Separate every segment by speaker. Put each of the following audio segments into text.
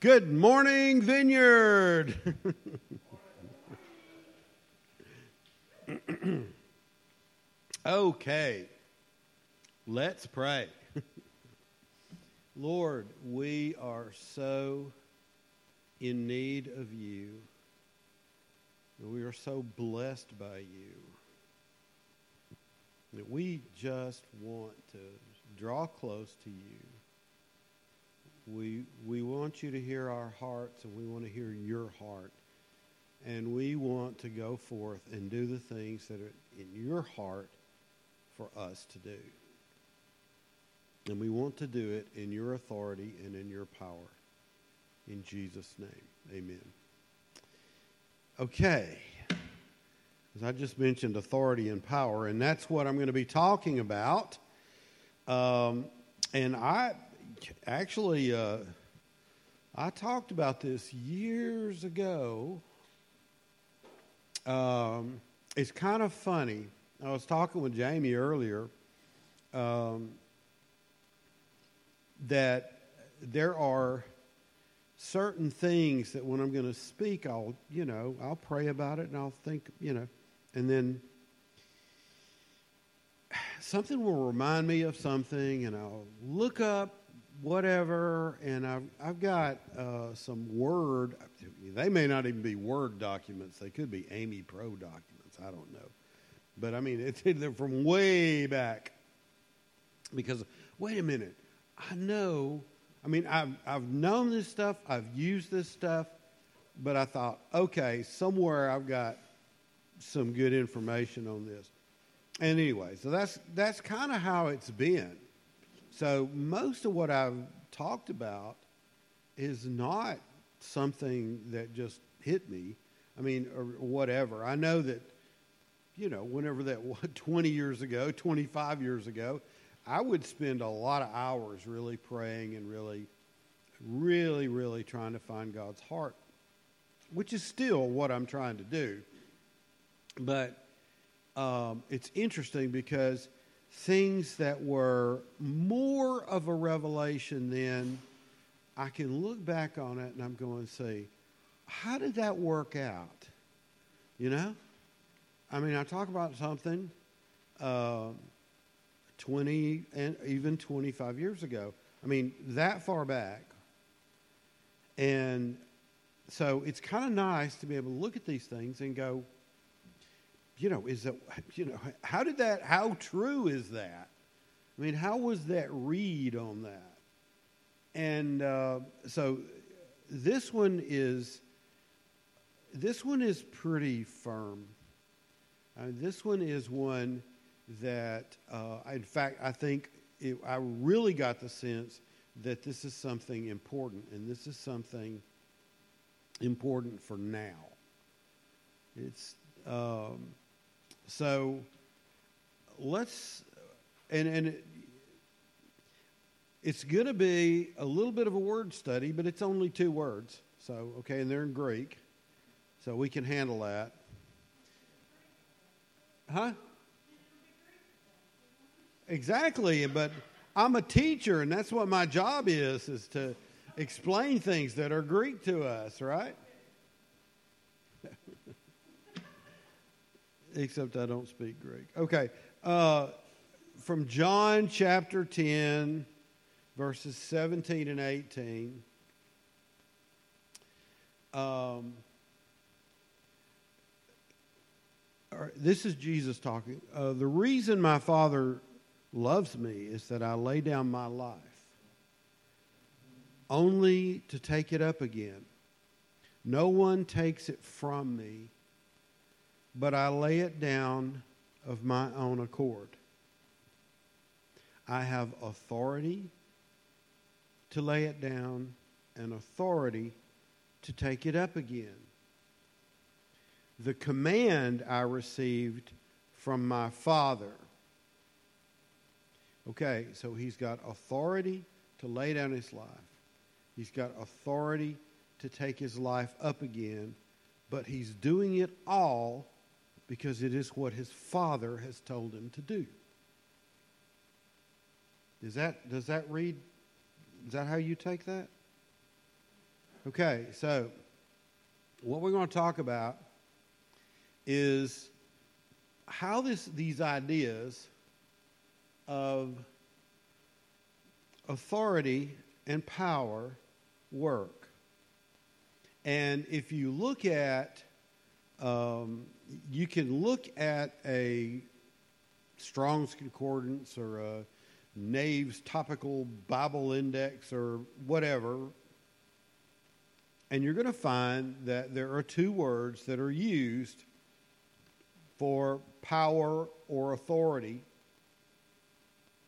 Speaker 1: Good morning, Vineyard. okay, let's pray. Lord, we are so in need of you. We are so blessed by you that we just want to draw close to you. We, we want you to hear our hearts and we want to hear your heart. And we want to go forth and do the things that are in your heart for us to do. And we want to do it in your authority and in your power. In Jesus' name, amen. Okay. As I just mentioned, authority and power, and that's what I'm going to be talking about. Um, and I actually, uh, I talked about this years ago. Um, it's kind of funny. I was talking with Jamie earlier um, that there are certain things that when I'm going to speak, I'll, you know, I'll pray about it and I'll think, you know, and then something will remind me of something and I'll look up whatever, and I've, I've got uh, some Word. They may not even be Word documents. They could be Ami Pro documents. I don't know. But I mean, they're from way back. Because, wait a minute, I know, I mean, I've, I've known this stuff, I've used this stuff, but I thought, okay, somewhere I've got some good information on this. And anyway, so that's, that's kind of how it's been. So most of what I've talked about is not something that just hit me. I mean, or whatever. I know that, you know, whenever that was 20 years ago, 25 years ago, I would spend a lot of hours really praying and really, really, really trying to find God's heart, which is still what I'm trying to do. But um, it's interesting because things that were more of a revelation then, I can look back on it and I'm going to say, how did that work out? You know? I mean, I talk about something uh, 20 and even 25 years ago. I mean, that far back. And so it's kind of nice to be able to look at these things and go, you know, is that, you know, how did that, how true is that? I mean, how was that read on that? And uh, so this one is, this one is pretty firm. Uh, this one is one that, uh, in fact, I think it, I really got the sense that this is something important, and this is something important for now. It's um, so let's, and, and it, it's going to be a little bit of a word study, but it's only two words. So, okay, and they're in Greek. So we can handle that. Huh? Exactly, but I'm a teacher, and that's what my job is, is to explain things that are Greek to us, right? Except I don't speak Greek. Okay. Uh, from John chapter 10, verses 17 and 18. Um, this is Jesus talking. Uh, the reason my Father loves me is that I lay down my life only to take it up again. No one takes it from me but I lay it down of my own accord. I have authority to lay it down and authority to take it up again. The command I received from my Father. Okay, so he's got authority to lay down his life. He's got authority to take his life up again, but he's doing it all because it is what his father has told him to do. Is that, does that read, is that how you take that? Okay, so what we're going to talk about is how this these ideas of authority and power work. And if you look at, um, you can look at a Strong's Concordance or a Nave's Topical Bible Index or whatever, and you're going to find that there are two words that are used for power or authority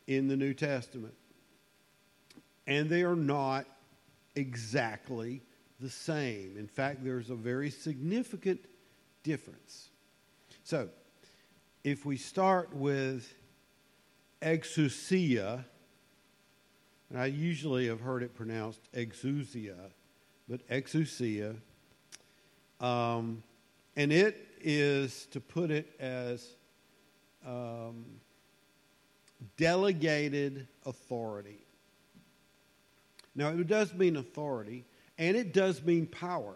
Speaker 1: in the New Testament. And they are not exactly the same. In fact, there's a very significant difference. So, if we start with exousia, and I usually have heard it pronounced exousia, but exousia, um, and it is to put it as um, delegated authority. Now, it does mean authority, and it does mean power,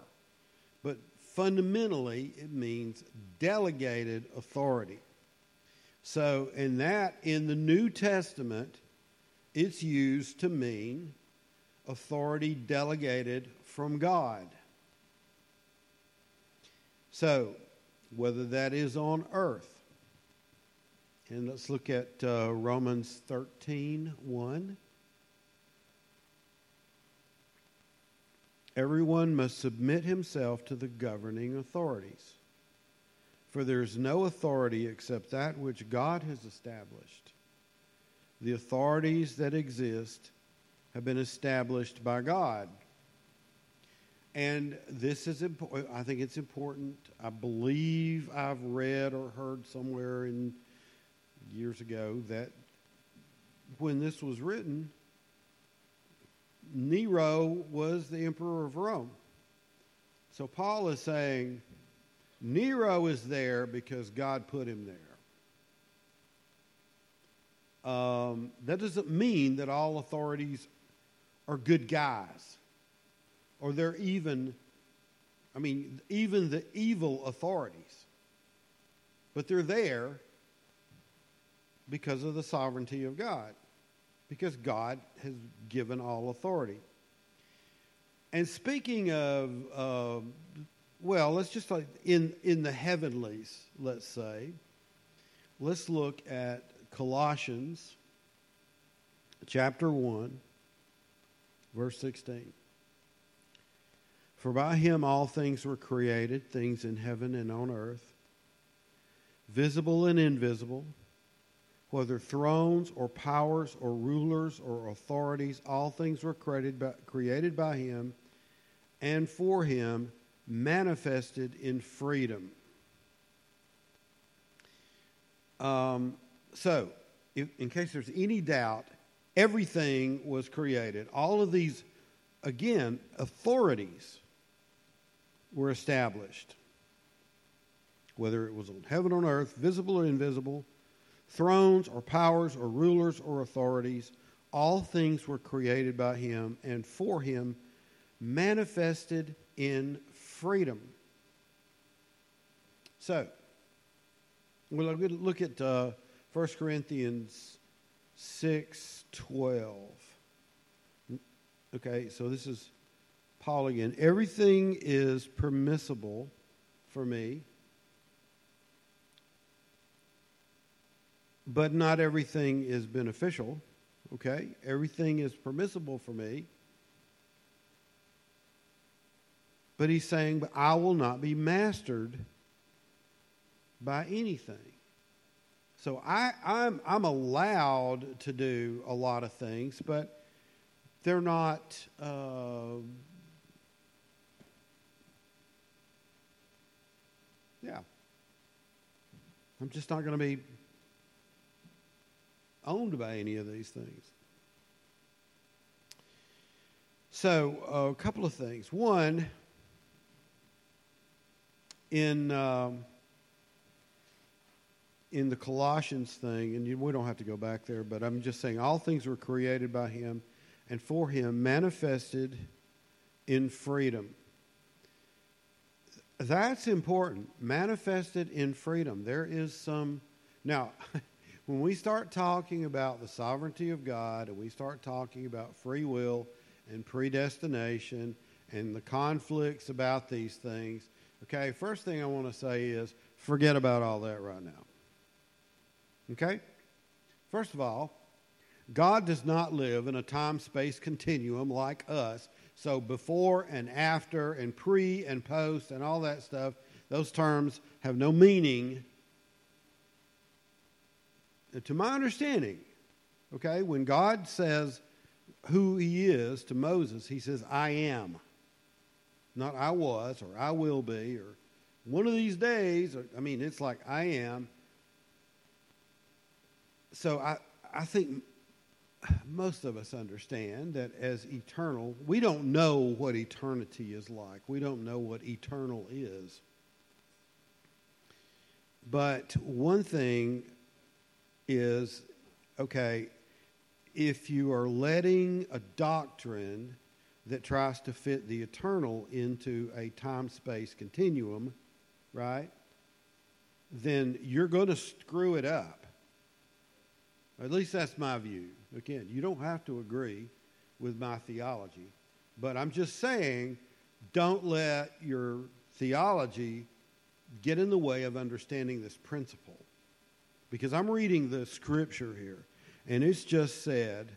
Speaker 1: but fundamentally, it means delegated authority. So, in that, in the New Testament, it's used to mean authority delegated from God. So, whether that is on earth, and let's look at uh, Romans 13 1. Everyone must submit himself to the governing authorities. For there is no authority except that which God has established. The authorities that exist have been established by God. And this is important. I think it's important. I believe I've read or heard somewhere in years ago that when this was written, Nero was the emperor of Rome. So Paul is saying Nero is there because God put him there. Um, that doesn't mean that all authorities are good guys or they're even, I mean, even the evil authorities. But they're there because of the sovereignty of God, because God has given all authority. And speaking of, uh, well, let's just like in, in the heavenlies, let's say, let's look at Colossians chapter 1, verse 16. For by him all things were created, things in heaven and on earth, visible and invisible whether thrones or powers or rulers or authorities, all things were created by, created by him and for him, manifested in freedom. Um, so, if, in case there's any doubt, everything was created. All of these, again, authorities were established. Whether it was on heaven or earth, visible or invisible, thrones or powers or rulers or authorities. All things were created by him and for him, manifested in freedom. So, we'll look at uh, 1 Corinthians 6 12. Okay, so this is Paul again. Everything is permissible for me but not everything is beneficial. Okay? Everything is permissible for me. But he's saying, but I will not be mastered by anything. So I, I'm, I'm allowed to do a lot of things, but they're not. Uh, yeah. I'm just not going to be owned by any of these things. So, a couple of things. One, in um, in the Colossians thing, and you, we don't have to go back there, but I'm just saying all things were created by Him and for Him, manifested in freedom. That's important. Manifested in freedom. There is some. Now, when we start talking about the sovereignty of God and we start talking about free will and predestination and the conflicts about these things, okay, first thing I want to say is forget about all that right now. Okay? First of all, God does not live in a time space continuum like us. So before and after and pre and post and all that stuff, those terms have no meaning. To my understanding, okay, when God says who he is to Moses, he says, I am. Not I was or I will be or one of these days. Or, I mean, it's like I am. So I, I think most of us understand that as eternal, we don't know what eternity is like. We don't know what eternal is. But one thing is okay, if you are letting a doctrine that tries to fit the eternal into a time space continuum, right, then you're going to screw it up. At least that's my view. Again, you don't have to agree with my theology, but I'm just saying don't let your theology get in the way of understanding this principle. Because I'm reading the scripture here, and it's just said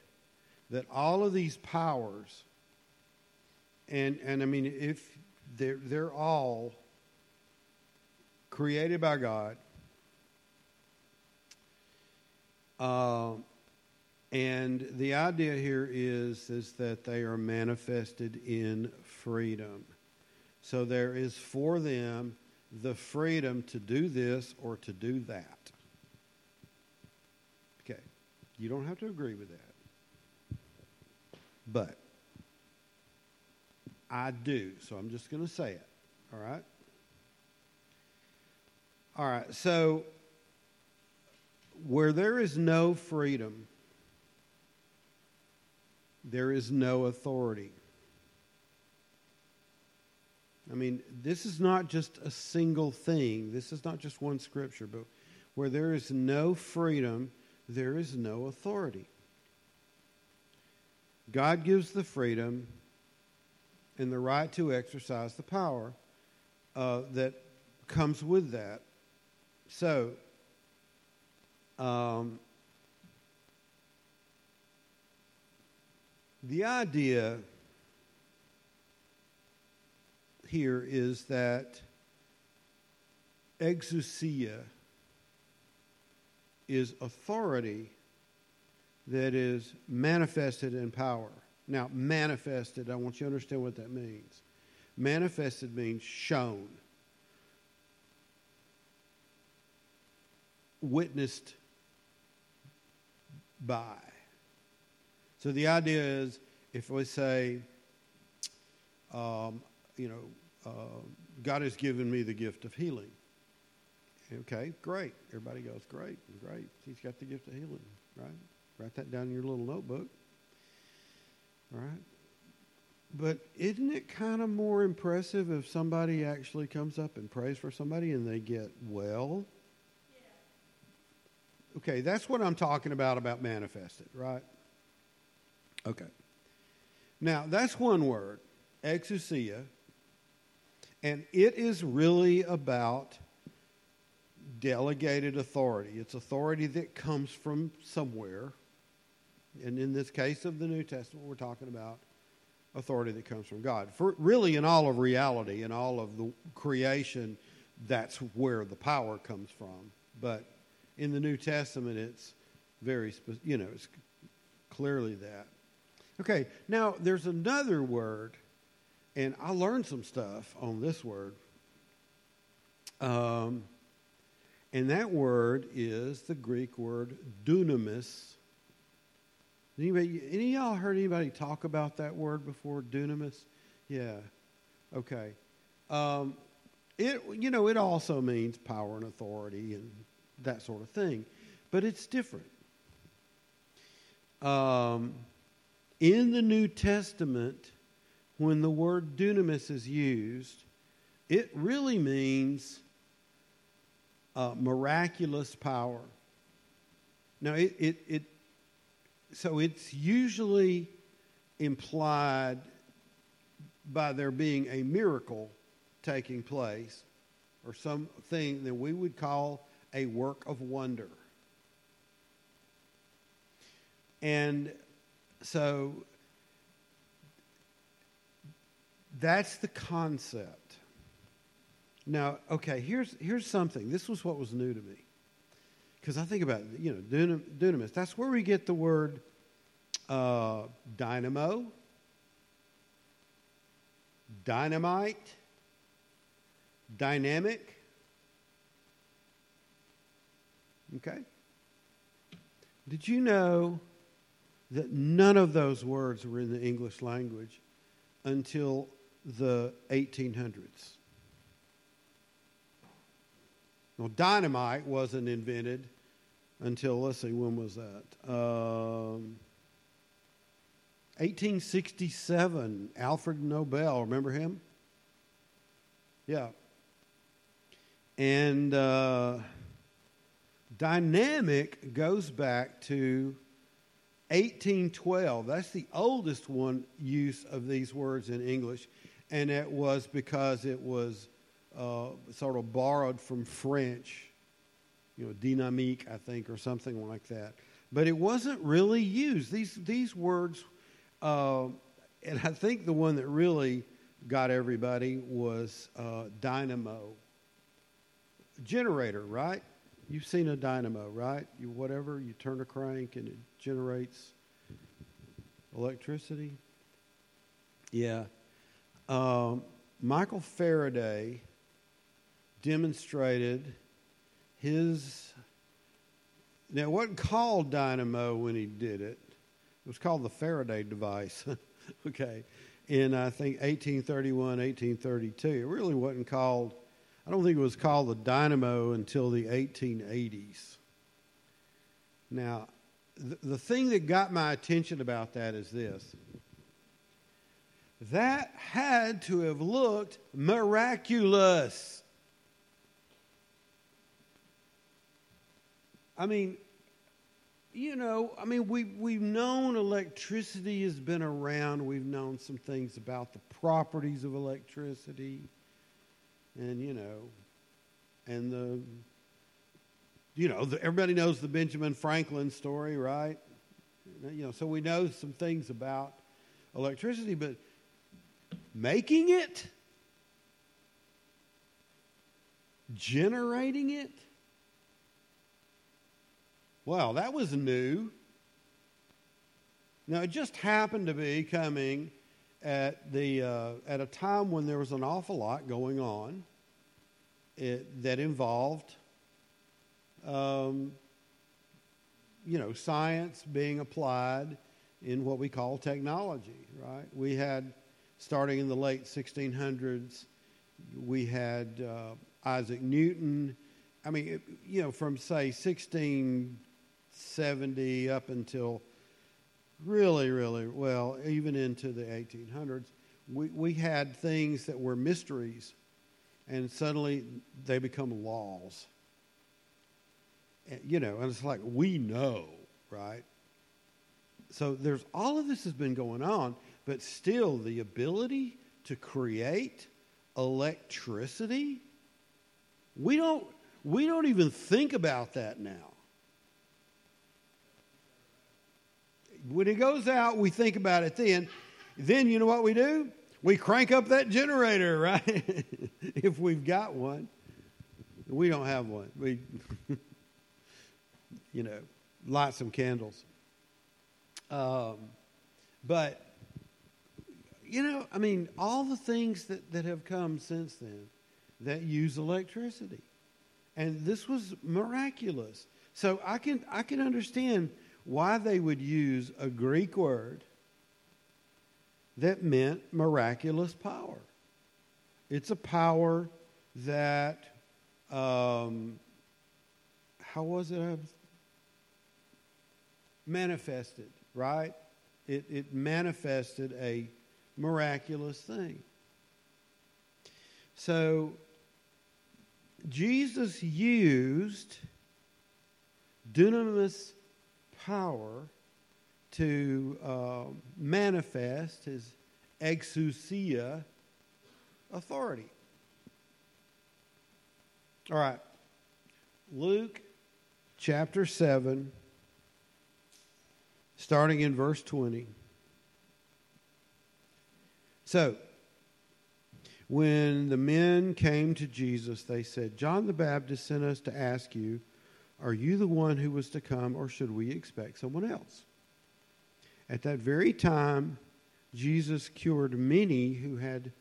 Speaker 1: that all of these powers, and, and I mean, if they're, they're all created by God, uh, and the idea here is, is that they are manifested in freedom. So there is for them the freedom to do this or to do that. Okay. You don't have to agree with that. But I do. So I'm just going to say it. All right? All right. So where there is no freedom, there is no authority. I mean, this is not just a single thing. This is not just one scripture, but where there is no freedom, there is no authority. God gives the freedom and the right to exercise the power uh, that comes with that. So, um, The idea here is that exousia is authority that is manifested in power. Now, manifested, I want you to understand what that means. Manifested means shown, witnessed by. So the idea is if we say, um, you know, uh, God has given me the gift of healing. Okay, great. Everybody goes, great, great. He's got the gift of healing, right? Write that down in your little notebook. All right? But isn't it kind of more impressive if somebody actually comes up and prays for somebody and they get well? Okay, that's what I'm talking about about manifested, right? Okay. Now, that's one word, exousia, and it is really about delegated authority. It's authority that comes from somewhere. And in this case of the New Testament, we're talking about authority that comes from God. For really, in all of reality, in all of the creation, that's where the power comes from. But in the New Testament, it's very, you know, it's clearly that. Okay, now there's another word, and I learned some stuff on this word. Um, and that word is the Greek word dunamis. Anybody, any of y'all heard anybody talk about that word before, dunamis? Yeah. Okay. Um, it, you know, it also means power and authority and that sort of thing, but it's different. Um, in the New Testament, when the word dunamis is used, it really means uh, miraculous power. Now, it, it, it, so it's usually implied by there being a miracle taking place or something that we would call a work of wonder. And so that's the concept. Now, okay, here's, here's something. This was what was new to me. Because I think about, you know, dunamis. That's where we get the word uh, dynamo, dynamite, dynamic. Okay? Did you know that none of those words were in the English language until the 1800s? Well, dynamite wasn't invented until, let's see, when was that? Um, 1867, Alfred Nobel, remember him? Yeah. And uh, dynamic goes back to 1812. That's the oldest one use of these words in English, and it was because it was uh, sort of borrowed from French, you know, dynamique, I think, or something like that. But it wasn't really used. These these words, uh, and I think the one that really got everybody was uh, dynamo. Generator, right? You've seen a dynamo, right? You whatever you turn a crank and it generates electricity. Yeah. Um, Michael Faraday demonstrated his. Now, it wasn't called dynamo when he did it. It was called the Faraday device. okay. In, I think, 1831, 1832. It really wasn't called, I don't think it was called the dynamo until the 1880s. Now, the, the thing that got my attention about that is this that had to have looked miraculous. I mean, you know, I mean, we, we've known electricity has been around. We've known some things about the properties of electricity. And, you know, and the, you know, the, everybody knows the Benjamin Franklin story, right? You know, so we know some things about electricity, but making it, generating it, well, that was new. Now, it just happened to be coming at, the, uh, at a time when there was an awful lot going on it, that involved, um, you know, science being applied in what we call technology, right? We had, starting in the late 1600s, we had uh, Isaac Newton. I mean, it, you know, from say 16 70 up until really, really, well, even into the 1800s, we, we had things that were mysteries, and suddenly they become laws. And, you know, and it's like, we know, right? So there's all of this has been going on, but still the ability to create electricity, we don't, we don't even think about that now. When it goes out, we think about it then. Then you know what we do? We crank up that generator, right? if we've got one. We don't have one. We, you know, light some candles. Um, but, you know, I mean, all the things that, that have come since then that use electricity. And this was miraculous. So I can, I can understand why they would use a Greek word that meant miraculous power. It's a power that, um, how was it? Manifested, right? It, it manifested a miraculous thing. So, Jesus used dunamis power to uh, manifest his exousia authority. All right. Luke chapter 7, starting in verse 20. So, when the men came to Jesus, they said, John the Baptist sent us to ask you, Are you the one who was to come, or should we expect someone else? At that very time, Jesus cured many who had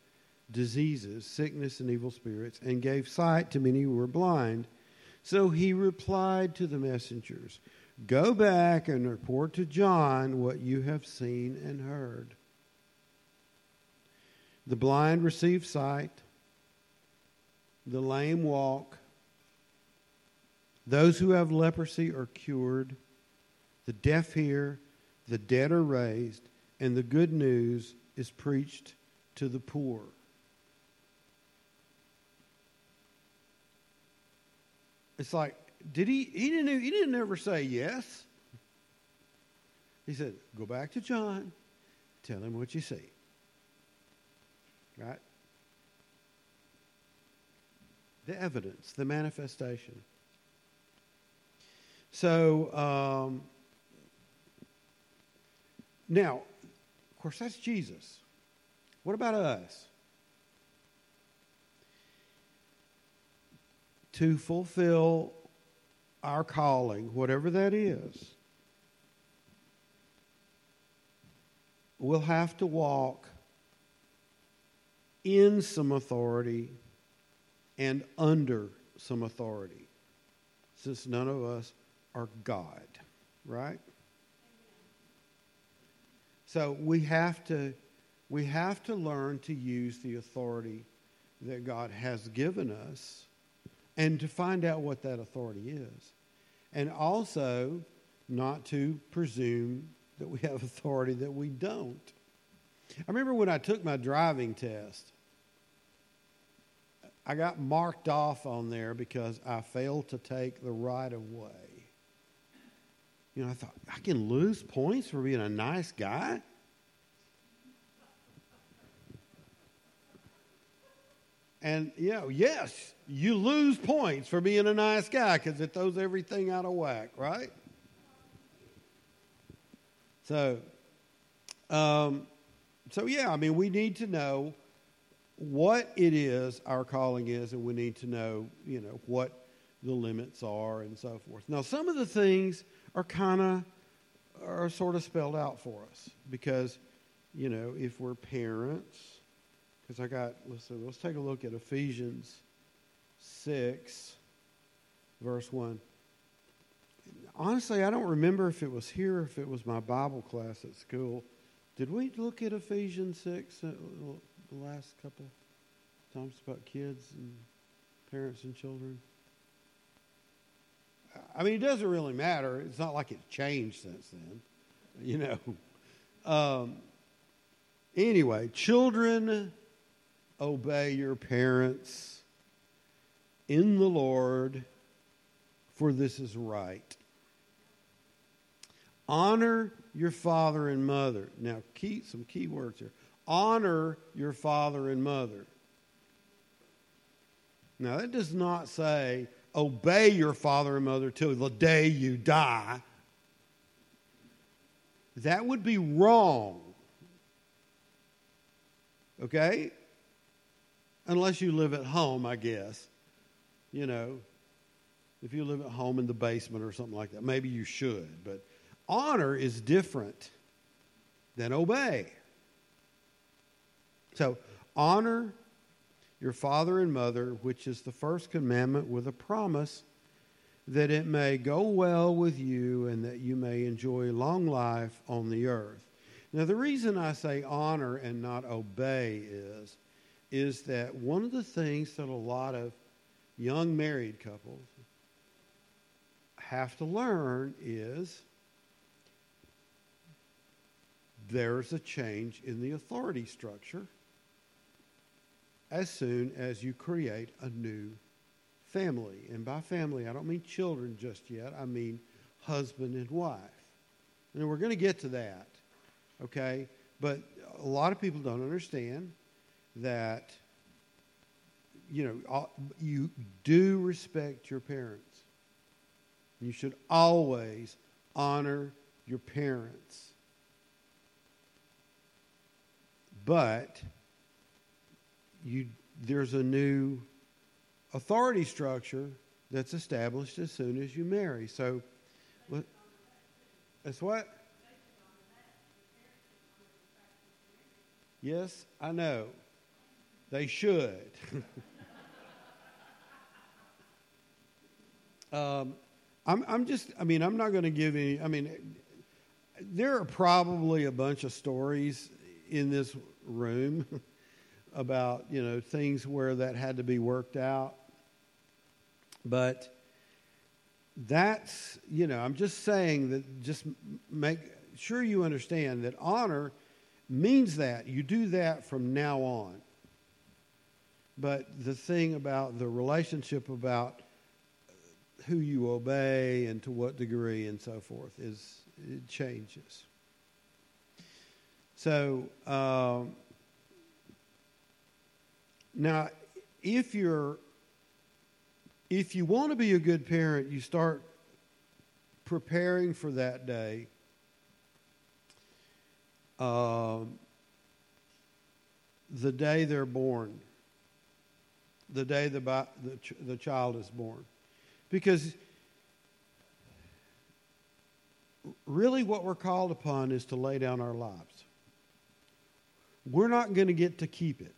Speaker 1: diseases, sickness, and evil spirits, and gave sight to many who were blind. So he replied to the messengers Go back and report to John what you have seen and heard. The blind receive sight, the lame walk, those who have leprosy are cured, the deaf hear, the dead are raised, and the good news is preached to the poor. It's like, did he? He didn't. He didn't ever say yes. He said, "Go back to John, tell him what you see." Right? The evidence, the manifestation. So um, now, of course, that's Jesus. What about us? to fulfill our calling, whatever that is, we'll have to walk in some authority and under some authority, since none of us are God, right? So we have to we have to learn to use the authority that God has given us and to find out what that authority is. And also not to presume that we have authority that we don't. I remember when I took my driving test, I got marked off on there because I failed to take the right of way. You know, I thought, I can lose points for being a nice guy? And, you know, yes, you lose points for being a nice guy because it throws everything out of whack, right? So, um, so yeah, I mean, we need to know what it is our calling is, and we need to know, you know, what the limits are and so forth. Now, some of the things are kind of are sort of spelled out for us because, you know, if we're parents, because I got let's let's take a look at Ephesians 6, verse 1. Honestly, I don't remember if it was here if it was my Bible class at school. Did we look at Ephesians 6 uh, the last couple times about kids and parents and children? I mean, it doesn't really matter. It's not like it's changed since then, you know. Um, anyway, children, obey your parents in the Lord, for this is right. Honor your father and mother. Now, key, some key words here. Honor your father and mother. Now, that does not say obey your father and mother till the day you die. That would be wrong. Okay? Unless you live at home, I guess you know, if you live at home in the basement or something like that, maybe you should. But honor is different than obey. So, honor your father and mother, which is the first commandment, with a promise that it may go well with you and that you may enjoy long life on the earth. Now, the reason I say honor and not obey is, is that one of the things that a lot of young married couples have to learn is there's a change in the authority structure as soon as you create a new family. And by family, I don't mean children just yet, I mean husband and wife. And we're going to get to that, okay? But a lot of people don't understand that, you know, you do respect your parents. You should always honor your parents. But you, there's a new authority structure that's established as soon as you marry. So, that's what? Yes, I know. They should. um, I'm, I'm just, I mean, I'm not going to give any, I mean, there are probably a bunch of stories in this room about, you know, things where that had to be worked out. But that's, you know, I'm just saying that just make sure you understand that honor means that. You do that from now on. But the thing about the relationship about who you obey and to what degree and so forth is it changes. So um, now, if you're if you want to be a good parent, you start preparing for that day. Um, the day they're born, the day the, the, the child is born. Because really, what we're called upon is to lay down our lives. We're not going to get to keep it.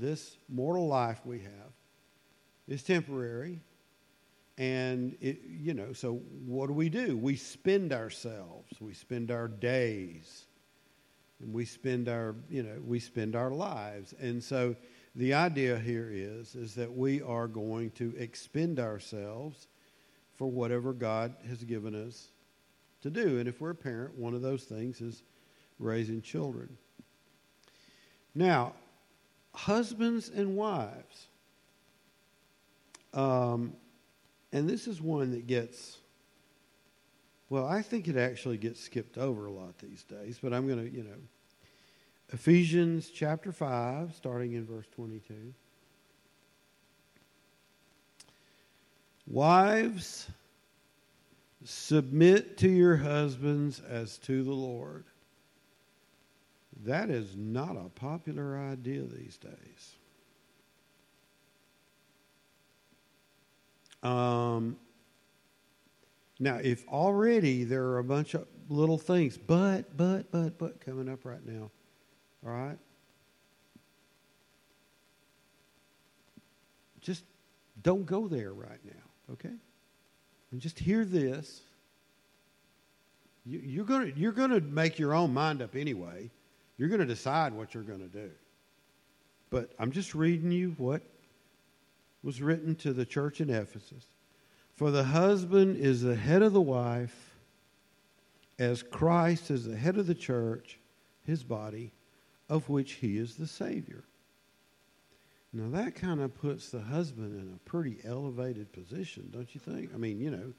Speaker 1: This mortal life we have is temporary. And, it, you know, so what do we do? We spend ourselves, we spend our days, and we spend our, you know, we spend our lives. And so the idea here is, is that we are going to expend ourselves for whatever God has given us to do. And if we're a parent, one of those things is raising children. Now, husbands and wives. Um, and this is one that gets, well, I think it actually gets skipped over a lot these days, but I'm going to, you know, Ephesians chapter 5, starting in verse 22. Wives, submit to your husbands as to the Lord. That is not a popular idea these days. Um, now, if already there are a bunch of little things, but, but, but, but coming up right now, all right? Just don't go there right now, okay? And just hear this. You, you're going you're gonna make your own mind up anyway. You're going to decide what you're going to do. But I'm just reading you what was written to the church in Ephesus. For the husband is the head of the wife, as Christ is the head of the church, his body, of which he is the Savior. Now, that kind of puts the husband in a pretty elevated position, don't you think? I mean, you know,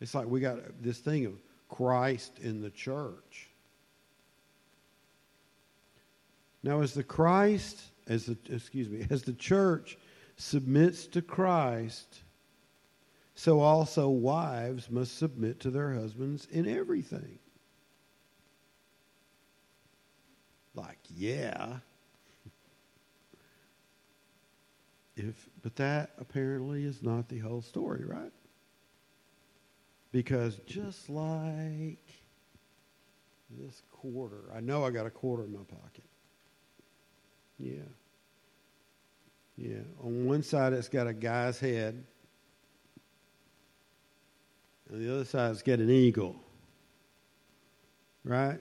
Speaker 1: it's like we got this thing of Christ in the church. Now, as the Christ, as the, excuse me, as the church submits to Christ, so also wives must submit to their husbands in everything. Like, yeah. If, but that apparently is not the whole story, right? Because just like this quarter, I know I got a quarter in my pocket. Yeah. Yeah. On one side, it's got a guy's head. and the other side, it's got an eagle. Right?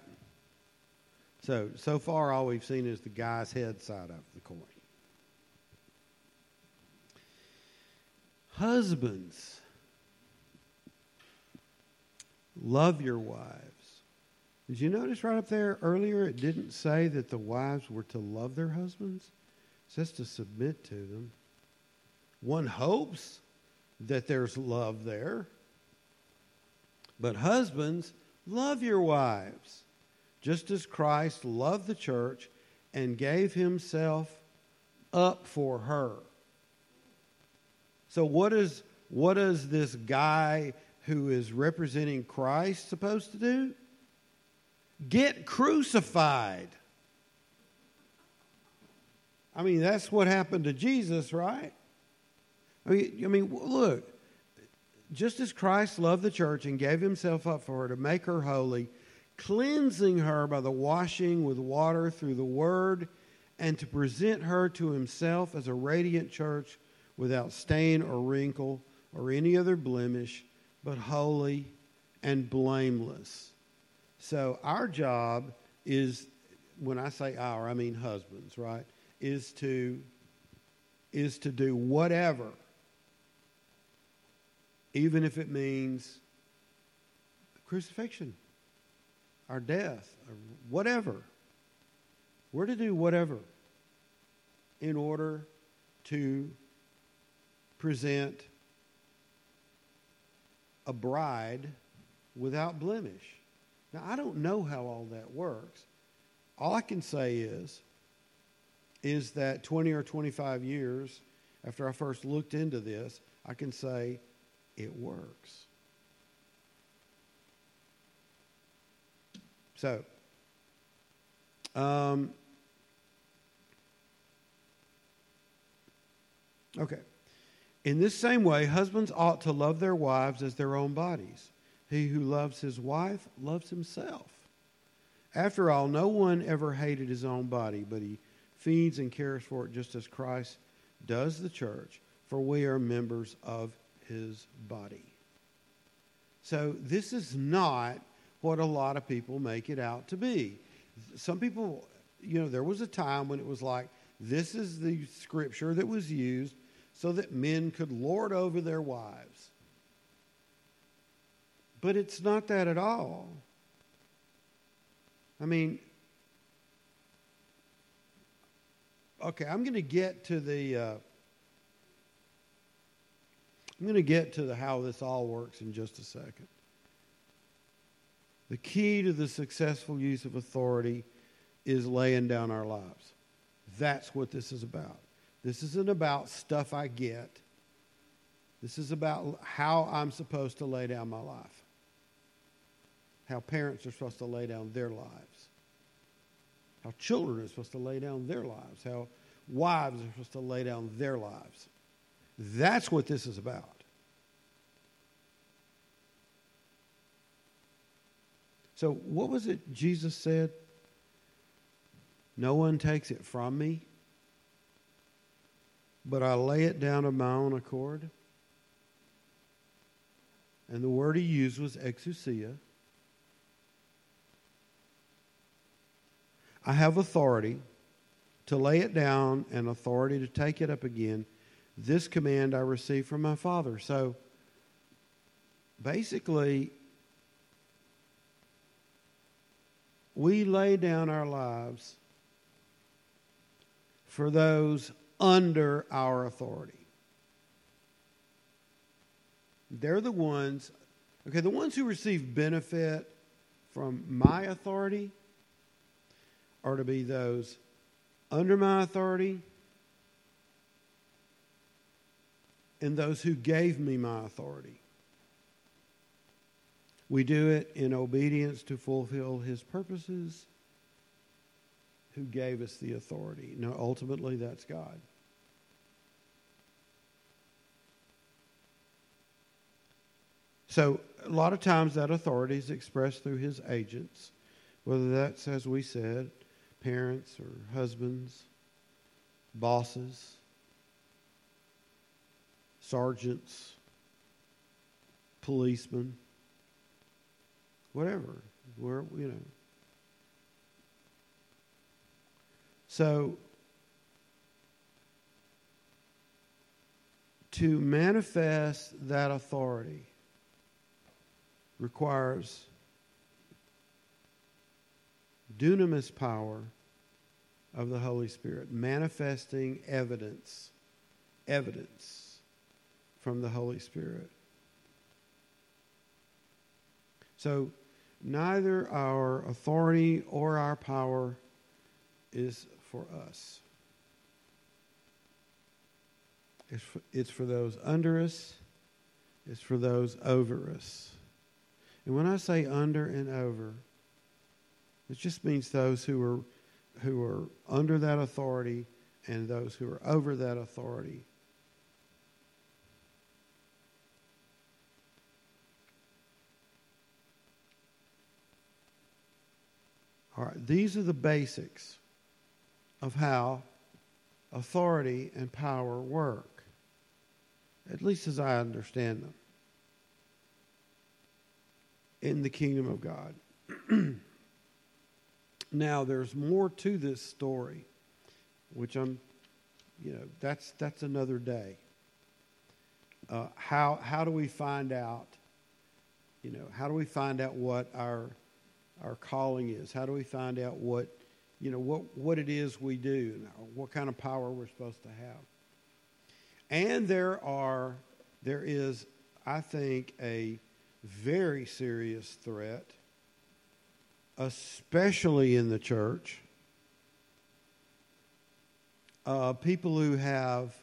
Speaker 1: So, so far, all we've seen is the guy's head side of the coin. Husbands, love your wives Did you notice right up there earlier it didn't say that the wives were to love their husbands? It says to submit to them. One hopes that there's love there. But husbands, love your wives, just as Christ loved the church and gave himself up for her. So what is what is this guy who is representing Christ supposed to do? Get crucified. I mean, that's what happened to Jesus, right? I mean, I mean, look, just as Christ loved the church and gave himself up for her to make her holy, cleansing her by the washing with water through the word, and to present her to himself as a radiant church without stain or wrinkle or any other blemish, but holy and blameless. So, our job is, when I say our, I mean husbands, right? Is to, is to do whatever even if it means crucifixion, our death, or whatever. We're to do whatever in order to present a bride without blemish. Now, I don't know how all that works. All I can say is, is that 20 or 25 years after I first looked into this, I can say it works. So, um, okay. In this same way, husbands ought to love their wives as their own bodies. He who loves his wife loves himself. After all, no one ever hated his own body, but he feeds and cares for it just as Christ does the church, for we are members of his body. So this is not what a lot of people make it out to be. Some people, you know, there was a time when it was like, this is the scripture that was used so that men could lord over their wives. But it's not that at all. I mean, okay, I'm going to get to the uh, I'm going to get to the how this all works in just a second. The key to the successful use of authority is laying down our lives. That's what this is about. This isn't about stuff I get. This is about how I'm supposed to lay down my life. How parents are supposed to lay down their lives. How children are supposed to lay down their lives. How wives are supposed to lay down their lives. That's what this is about. So, what was it Jesus said? No one takes it from me, but I lay it down of my own accord. And the word he used was exousia. I have authority to lay it down and authority to take it up again. This command I received from my Father. So basically, we lay down our lives for those under our authority. They're the ones, okay, the ones who receive benefit from my authority are to be those under my authority and those who gave me my authority. We do it in obedience to fulfill his purposes, who gave us the authority. Now, ultimately, that's God. So, a lot of times that authority is expressed through his agents, whether that's, as we said, parents or husbands, bosses, sergeants, policemen, whatever. Where you know. So to manifest that authority requires dunamis power of the Holy Spirit, manifesting evidence, evidence from the Holy Spirit. So, neither our authority or our power is for us. It's for, it's for those under us, it's for those over us. And when I say under and over, it just means those who are, who are under that authority and those who are over that authority. All right, these are the basics of how authority and power work, at least as I understand them, in the kingdom of God. now, there's more to this story, which I'm, you know, that's, that's another day. Uh, how, how do we find out, you know, how do we find out what our, our calling is? How do we find out what you know, what, what it is we do, what kind of power we're supposed to have. And there are, there is, I think, a very serious threat, especially in the church. Uh, people who have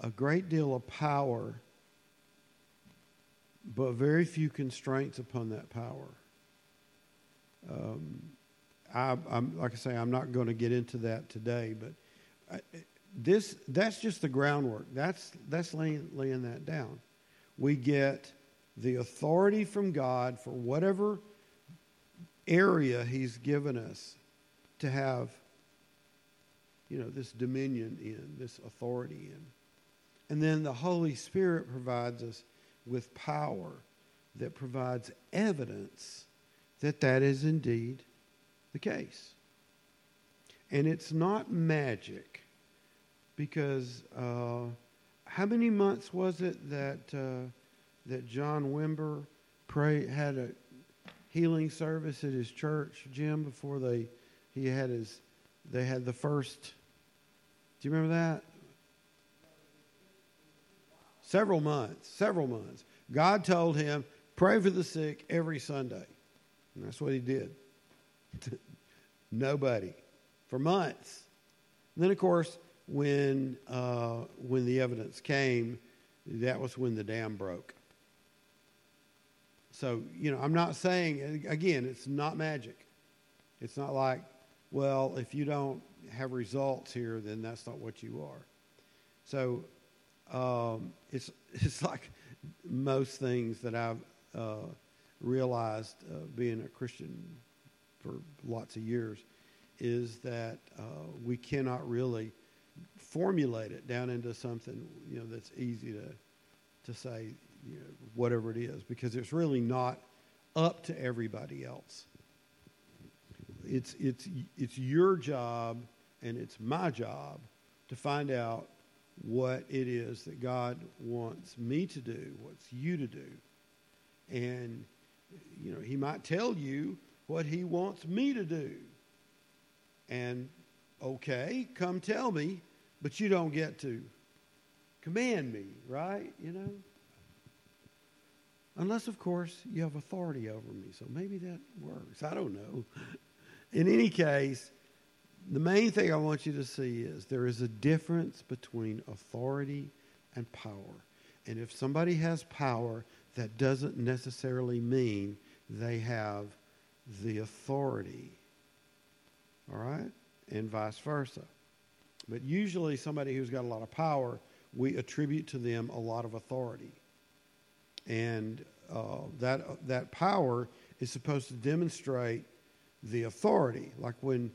Speaker 1: a great deal of power, but very few constraints upon that power. Um, I, am like I say, I'm not going to get into that today, but I, this that's just the groundwork. That's that's laying, laying that down. We get the authority from God for whatever area He's given us to have, you know, this dominion in, this authority in. And then the Holy Spirit provides us with power that provides evidence that that is indeed the case. And it's not magic because uh, how many months was it that, uh, that John Wimber pray, had a healing service at his church, Jim, before they, he had his, they had the first, do you remember that? Several months, several months. God told him, pray for the sick every Sunday. And that's what he did. Nobody. For months. And then, of course, when, uh, when the evidence came, that was when the dam broke. So, you know, I'm not saying, again, it's not magic. It's not like, well, if you don't have results here, then that's not what you are. So, um, it's, it's like most things that I've uh, realized uh, being a Christian for lots of years is that uh, we cannot really formulate it down into something you know that's easy to to say you know, whatever it is because it's really not up to everybody else. It's it's it's your job and it's my job to find out what it is that God wants me to do, what's you to do. And you know, he might tell you what he wants me to do. And okay, come tell me, but you don't get to command me, right? You know? Unless, of course, you have authority over me. So maybe that works. I don't know. In any case, the main thing I want you to see is there is a difference between authority and power. And if somebody has power, that doesn't necessarily mean they have the authority. All right? And vice versa. But usually, somebody who's got a lot of power, we attribute to them a lot of authority. And uh, that, that power is supposed to demonstrate the authority. Like when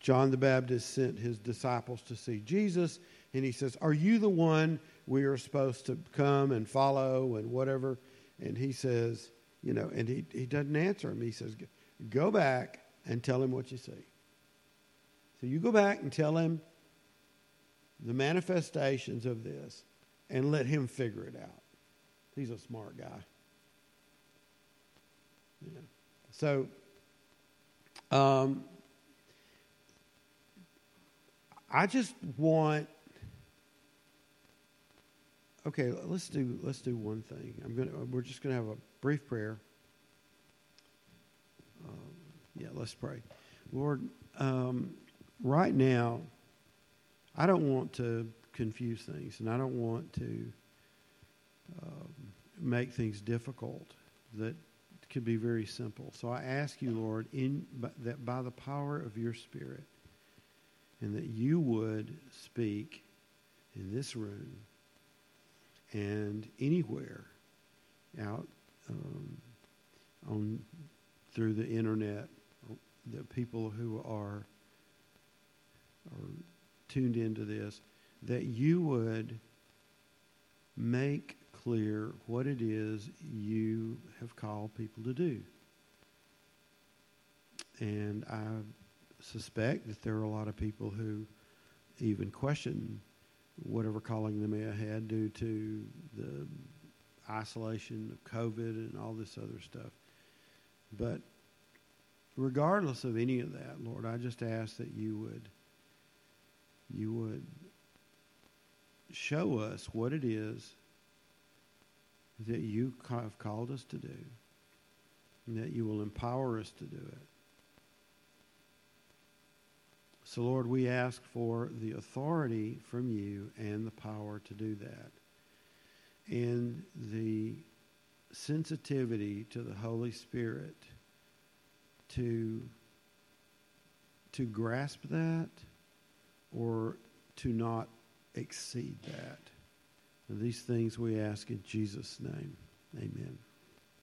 Speaker 1: John the Baptist sent his disciples to see Jesus, and he says, Are you the one we are supposed to come and follow and whatever? And he says, You know, and he, he doesn't answer him. He says, Go back and tell him what you see. So you go back and tell him the manifestations of this and let him figure it out. He's a smart guy. Know. So um, I just want. Okay, let's do let's do one thing. I'm gonna. We're just gonna have a brief prayer. Um, yeah, let's pray. Lord, um, right now, I don't want to confuse things, and I don't want to um, make things difficult that could be very simple. So I ask you, Lord, in that by the power of your Spirit, and that you would speak in this room and anywhere out um, on through the internet, the people who are are tuned into this, that you would make clear what it is you have called people to do. And I suspect that there are a lot of people who even question whatever calling they may have had due to the isolation of COVID and all this other stuff. But regardless of any of that, Lord, I just ask that you would you would show us what it is that you have called us to do, and that you will empower us to do it. So, Lord, we ask for the authority from you and the power to do that. And the sensitivity to the Holy Spirit to, to grasp that or to not exceed that. These things we ask in Jesus' name. Amen.